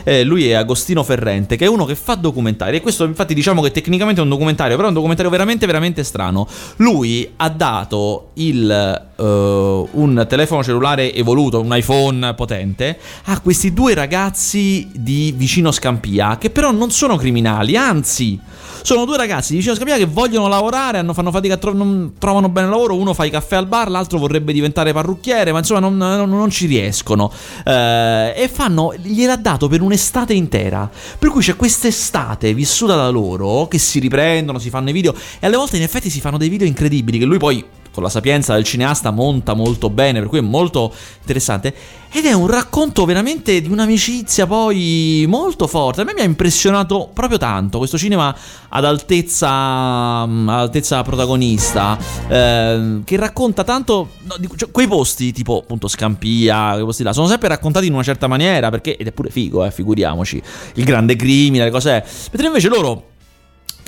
Eh, lui è Agostino Ferrente, che è uno che fa documentari, e questo infatti diciamo che tecnicamente è un documentario, però è un documentario veramente veramente strano. Lui ha dato il, eh, un telefono cellulare evoluto, un iPhone potente, a questi due ragazzi di vicino Scampia, che però non sono criminali, anzi... Sono due ragazzi di vicino Scampia che vogliono lavorare, hanno, fanno fatica, tro- non trovano bene lavoro. Uno fa i caffè al bar, l'altro vorrebbe diventare parrucchiere, ma insomma non, non- non ci riescono. Eh, e fanno, gliel'ha dato per un'estate intera. Per cui c'è quest'estate vissuta da loro che si riprendono, si fanno i video e alle volte in effetti si fanno dei video incredibili che lui poi con la sapienza del cineasta monta molto bene, per cui è molto interessante. Ed è un racconto veramente di un'amicizia poi molto forte. A me mi ha impressionato proprio tanto questo cinema ad altezza, mm, ad altezza protagonista, ehm, che racconta tanto no, di- cioè, quei posti tipo appunto Scampia, quei posti là, sono sempre raccontati in una certa maniera, perché, ed è pure figo, eh, figuriamoci, il grande crimine, le cose... Mentre invece loro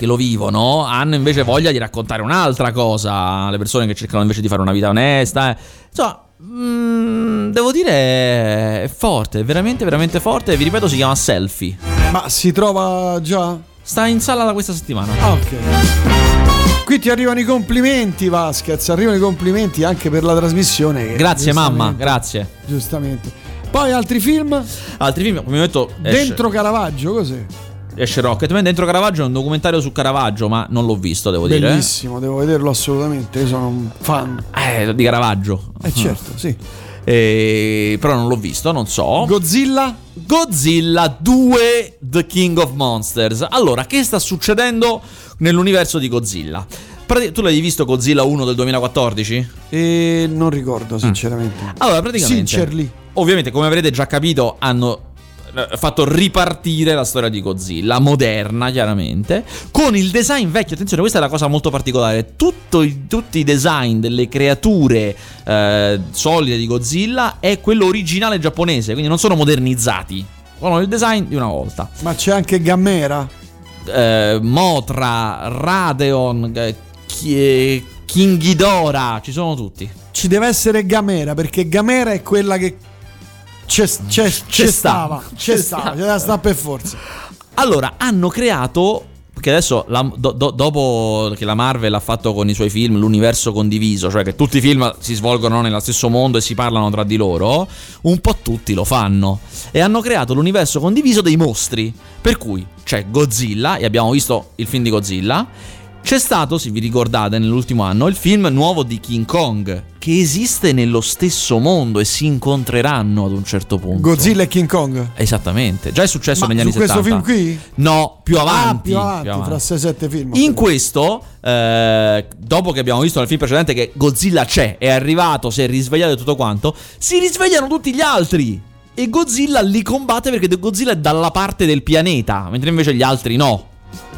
che lo vivono hanno invece voglia di raccontare un'altra cosa. Le persone che cercano invece di fare una vita onesta. eh. Insomma, Mm, devo dire è forte, veramente veramente forte. Vi ripeto, si chiama Selfie. Ma si trova già? Sta in sala da questa settimana. Ah, ok. Qui ti arrivano i complimenti, Vasquez. Arrivano i complimenti anche per la trasmissione. Grazie, mamma. Grazie. Giustamente. Poi altri film? Altri film, come ho detto. Dentro esce, Caravaggio, cos'è? Esce Rocketman. Dentro Caravaggio è un documentario su Caravaggio, ma non l'ho visto, devo Bellissimo, dire. Bellissimo, devo vederlo assolutamente. Io sono un fan. Eh, di Caravaggio. Eh, certo, sì. Eh, però non l'ho visto, non so. Godzilla? Godzilla 2 The King of Monsters. Allora, che sta succedendo nell'universo di Godzilla? Tu l'hai visto Godzilla 1 del 2014? Eh, non ricordo, sinceramente. Mm. Allora, praticamente. Sincerely. Ovviamente, come avrete già capito, hanno eh, fatto ripartire la storia di Godzilla, moderna chiaramente, con il design vecchio. Attenzione, questa è la cosa molto particolare. I, tutti i design delle creature eh, solide di Godzilla è quello originale giapponese, quindi non sono modernizzati. Sono il design di una volta. Ma c'è anche Gamera? Eh, Motra, Radeon, eh, King Ghidorah, ci sono tutti. Ci deve essere Gamera, perché Gamera è quella che c'è, c'è, c'è, stava, c'è stava, c'è sta per forza. Allora, hanno creato perché adesso la, do, do, dopo che la Marvel ha fatto con i suoi film l'universo condiviso, cioè che tutti i film si svolgono nello stesso mondo e si parlano tra di loro, un po' tutti lo fanno e hanno creato l'universo condiviso dei mostri. Per cui c'è Godzilla e abbiamo visto il film di Godzilla c'è stato, se vi ricordate, nell'ultimo anno il film nuovo di King Kong, che esiste nello stesso mondo e si incontreranno ad un certo punto. Godzilla e King Kong? Esattamente, già è successo Ma negli anni 70. Ma questo film qui? No, più avanti. Ah, più avanti, più avanti. fra 6-7 film. In questo, eh, dopo che abbiamo visto nel film precedente che Godzilla c'è, è arrivato, si è risvegliato e tutto quanto, si risvegliano tutti gli altri. E Godzilla li combatte perché Godzilla è dalla parte del pianeta, mentre invece gli altri no.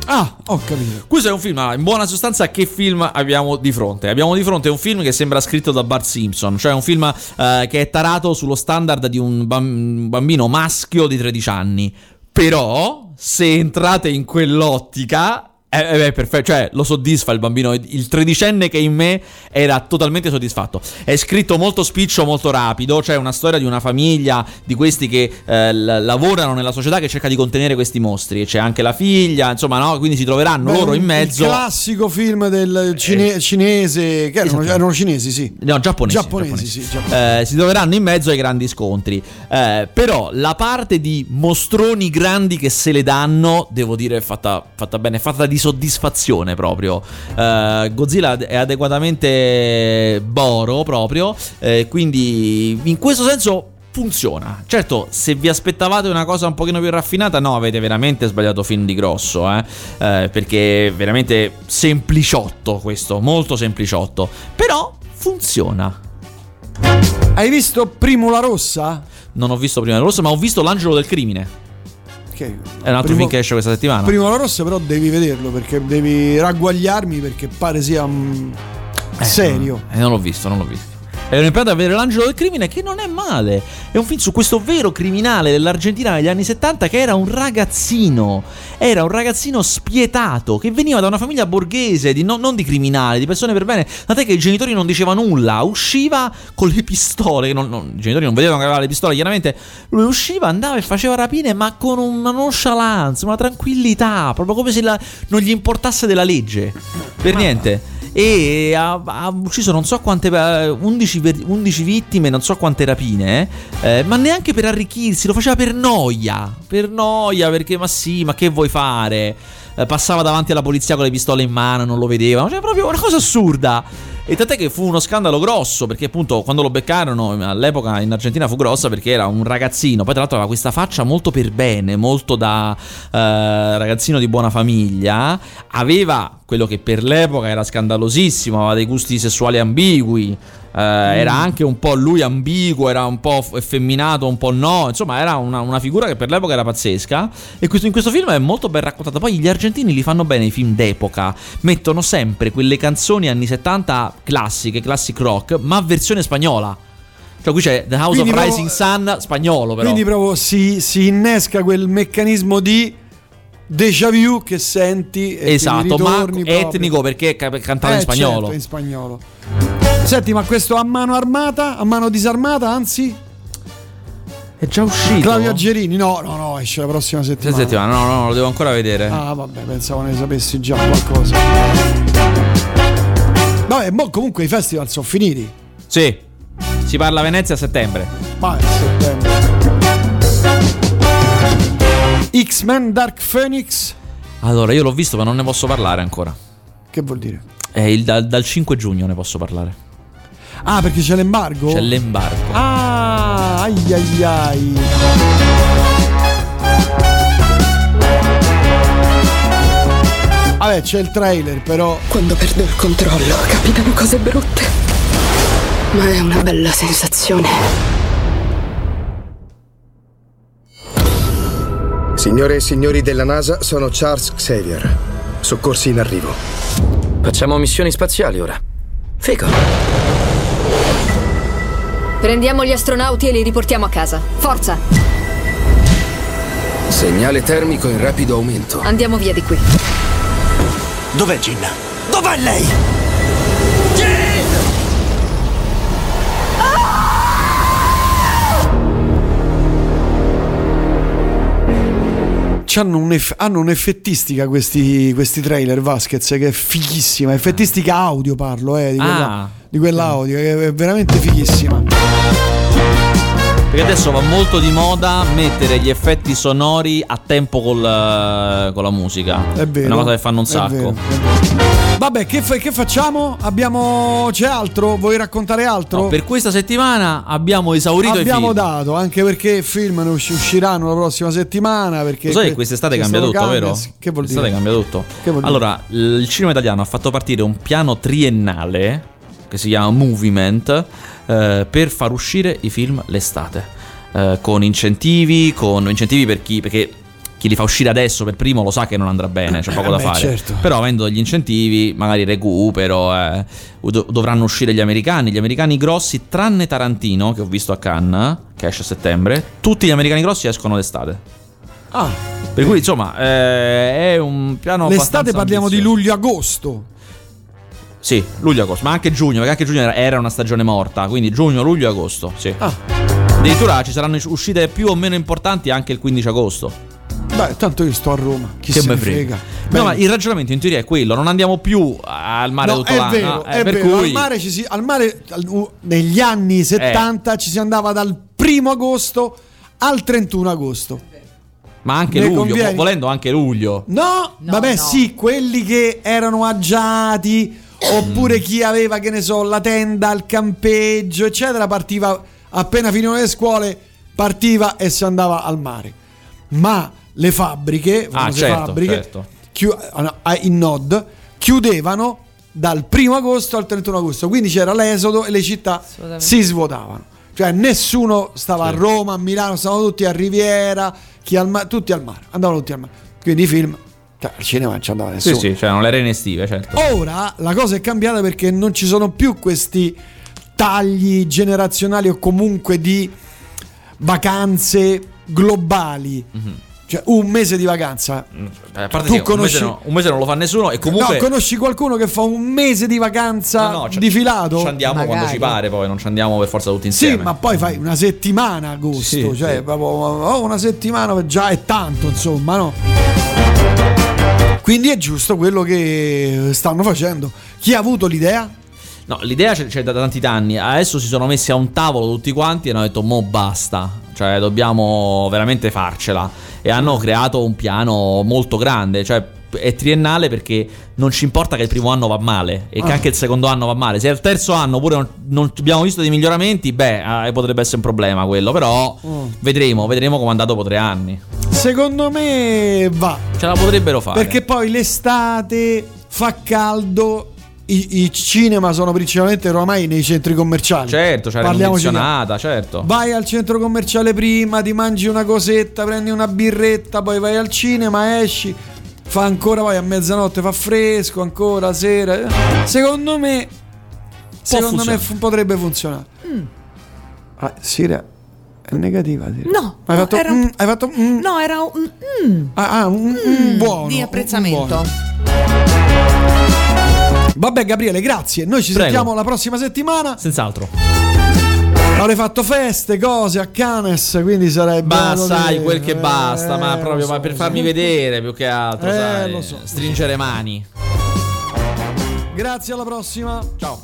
Ah, ho capito. Questo è un film, in buona sostanza, che film abbiamo di fronte? Abbiamo di fronte un film che sembra scritto da Bart Simpson, cioè un film eh, che è tarato sullo standard di un bambino maschio di 13 anni. Però, se entrate in quell'ottica, eh, eh, perfetto, cioè lo soddisfa il bambino. Il tredicenne che in me era totalmente soddisfatto. È scritto molto spiccio, molto rapido. C'è una storia di una famiglia di questi che eh, l- lavorano nella società che cerca di contenere questi mostri. C'è anche la figlia, insomma, no? Quindi si troveranno Beh, loro in mezzo. Il classico film del cine- eh, cinese, che erano, erano, cinesi, sì. No, giapponesi. Giapponesi, giapponesi. sì. Giapponesi. Eh, si troveranno in mezzo ai grandi scontri. Eh, però la parte di mostroni grandi che se le danno, devo dire, è fatta, fatta bene, è fatta di soddisfazione proprio. Uh, Godzilla è adeguatamente boro proprio, eh, quindi in questo senso funziona. Certo, se vi aspettavate una cosa un pochino più raffinata, no, avete veramente sbagliato film di grosso, eh? Eh, perché è veramente sempliciotto questo, molto sempliciotto. Però funziona. Hai visto Primula Rossa? Non ho visto Primula Rossa, ma ho visto L'Angelo del Crimine. È un altro primo, film che esce questa settimana. Primo la rossa, però devi vederlo perché devi ragguagliarmi perché pare sia um, eh, serio. No, eh, non l'ho visto, non l'ho visto. Ero imparato a vedere L'angelo del crimine, che non è male. È un film su questo vero criminale dell'Argentina negli anni 70 che era un ragazzino. Era un ragazzino spietato che veniva da una famiglia borghese, di, no, non di criminali, di persone per bene. Tant'è che i genitori non dicevano nulla. Usciva con le pistole. Non, non, I genitori non vedevano che aveva le pistole, chiaramente. Lui usciva, andava e faceva rapine, ma con una nonchalance, una tranquillità, proprio come se la, non gli importasse della legge. Per niente e ha, ha ucciso non so quante 11, eh, 11, vittime, non so quante rapine, eh, ma neanche per arricchirsi, lo faceva per noia, per noia perché ma sì, ma che vuoi fare? Eh, passava davanti alla polizia con le pistole in mano, non lo vedevano, cioè proprio una cosa assurda. E tant'è che fu uno scandalo grosso, perché appunto quando lo beccarono all'epoca in Argentina fu grossa perché era un ragazzino, poi tra l'altro aveva questa faccia molto per bene, molto da eh, ragazzino di buona famiglia, aveva quello che per l'epoca era scandalosissimo, aveva dei gusti sessuali ambigui. Mm. Era anche un po' lui ambiguo, era un po' effeminato, un po' no. Insomma, era una, una figura che per l'epoca era pazzesca. E questo, in questo film è molto ben raccontato. Poi gli argentini li fanno bene i film d'epoca. Mettono sempre quelle canzoni anni 70 classiche, classic rock, ma versione spagnola. Cioè, qui c'è The House quindi of proprio, Rising Sun spagnolo, però. Quindi proprio si, si innesca quel meccanismo di déjà vu che senti esatto ma etnico perché cantava eh, in spagnolo certo, in spagnolo Senti, ma questo a mano armata, a mano disarmata, anzi? È già uscito. Claudio Gerini, no, no, no, esce la prossima settimana. settimana. No, no, lo devo ancora vedere. Ah, vabbè, pensavo ne sapessi già qualcosa. Vabbè, mo comunque i festival sono finiti. Sì. Si parla a Venezia a settembre. Ma è settembre. X-Men Dark Phoenix. Allora, io l'ho visto, ma non ne posso parlare ancora. Che vuol dire? È il, dal, dal 5 giugno ne posso parlare. Ah, perché c'è l'embargo? C'è l'embargo. Ah, ai ai ai. Vabbè, c'è il trailer, però. Quando perdo il controllo capitano cose brutte. Ma è una bella sensazione. Signore e signori della NASA, sono Charles Xavier. Soccorsi in arrivo. Facciamo missioni spaziali ora. Figo. Prendiamo gli astronauti e li riportiamo a casa. Forza! Segnale termico in rapido aumento. Andiamo via di qui. Dov'è Gin? Dov'è lei? C'hanno un eff- hanno un'effettistica questi, questi trailer Vasquez che è fighissima. Effettistica audio parlo, eh, di quella, Ah. Di quell'audio, che è veramente fighissima. Perché adesso va molto di moda mettere gli effetti sonori a tempo col, eh, con la musica. È vero. Una cosa che fanno un è sacco. vero, è vero. Vabbè, che, fa- che facciamo? Abbiamo. C'è altro? Vuoi raccontare altro? No, per questa settimana abbiamo esaurito Abbiamo i film. dato, anche perché film ne usci- usciranno la prossima settimana. Perché Lo sai che que- quest'estate cambia tutto, cambio. vero? Che vuol dire? Quest'estate cambia tutto. Allora, il cinema italiano ha fatto partire un piano triennale che si chiama Movement eh, per far uscire i film l'estate. Eh, con incentivi, con incentivi per chi. Perché chi li fa uscire adesso per primo lo sa che non andrà bene, c'è poco Eh, da beh, fare. certo. Però avendo degli incentivi, magari recupero, eh, do- dovranno uscire gli americani, gli americani grossi, tranne Tarantino, che ho visto a Cannes, che esce a settembre, tutti gli americani grossi escono d'estate. Ah, Per cui, insomma, eh, è un piano l'estate parliamo di ambizioso. luglio-agosto. Sì, luglio-agosto, ma anche giugno, perché anche giugno era- una stagione morta, quindi giugno, luglio e agosto, sì. Ah, Addirittura ci saranno uscite più o meno importanti anche il 15 agosto. beh, tanto io sto a Roma. Chi che se ne frega. frega? No, ma il ragionamento in teoria è quello, non andiamo più al mare No, tutto è vero, eh, è per vero. cui Al mare, ci si, al mare al- negli anni 70 ci si andava dal primo agosto al 31 agosto. Ma anche Ne luglio, conviene- volendo anche luglio. No, No, vabbè, no. sì, quelli che erano agiati oppure chi aveva, che ne so, la tenda, il campeggio, eccetera, partiva appena finivano le scuole, partiva e si andava al mare. Ma le fabbriche, Ah, certo, fabbriche certo. chiu- ah, in nod chiudevano dal primo agosto al 31 agosto, quindi c'era l'esodo e le città si svuotavano. Cioè nessuno stava a Roma, a Milano, stavano tutti a Riviera, chi al ma- tutti al mare, andavano tutti al mare. Quindi i film, al cinema non ci andava Sì, nessuno. sì, c'erano le rene estive, certo. Ora la cosa è cambiata perché non ci sono più questi tagli generazionali o comunque di vacanze globali. Cioè un mese di vacanza. Eh, A parte Tu che un, conosci- mese no- un mese non lo fa nessuno e comunque... No, conosci qualcuno che fa un mese di vacanza No, no, di filato? Ci andiamo quando Magari. ci pare, poi non ci andiamo per forza tutti Sì, insieme. ma poi fai una settimana a agosto, Sì, cioè sì. proprio oh, una settimana già è tanto, insomma, no? Quindi è giusto quello che stanno facendo. Chi ha avuto l'idea? No, l'idea c'è, c'è da tanti anni. Adesso si sono messi a un tavolo tutti quanti e hanno detto: Mo basta. Cioè, dobbiamo veramente farcela. E hanno creato un piano molto grande. Cioè, è triennale perché non ci importa che il primo anno va male e che Ah. anche il secondo anno va male. Se il terzo anno pure non, non abbiamo visto dei miglioramenti, beh, eh, potrebbe essere un problema quello. Però Mm. vedremo, vedremo come è andato dopo tre anni. Secondo me va. Ce la potrebbero fare. Perché poi l'estate fa caldo. I, i cinema sono principalmente ormai nei centri commerciali. Certo, c'è la Parliamoci condizionata, certo. Vai al centro commerciale prima, ti mangi una cosetta, prendi una birretta, poi vai al cinema, esci, fa ancora poi a mezzanotte, fa fresco, ancora sera. Secondo me, secondo me funzionare. fu- potrebbe funzionare. Ah, Siria è negativa. Siria. No, hai fatto, era- mm, hai fatto mm, No, era un mm, ah, ah, un, un buono. di un apprezzamento. buono. Vabbè, Gabriele, grazie. Noi ci Prego. sentiamo la prossima settimana. Senz'altro. Avrei fatto feste, cose a Canes, quindi sarebbe. Ma bello sai quel che Eh, basta, ma lo proprio so, ma per farmi so. vedere più che altro, Eh, sai. lo so. Stringere mani. Grazie, alla prossima. Ciao.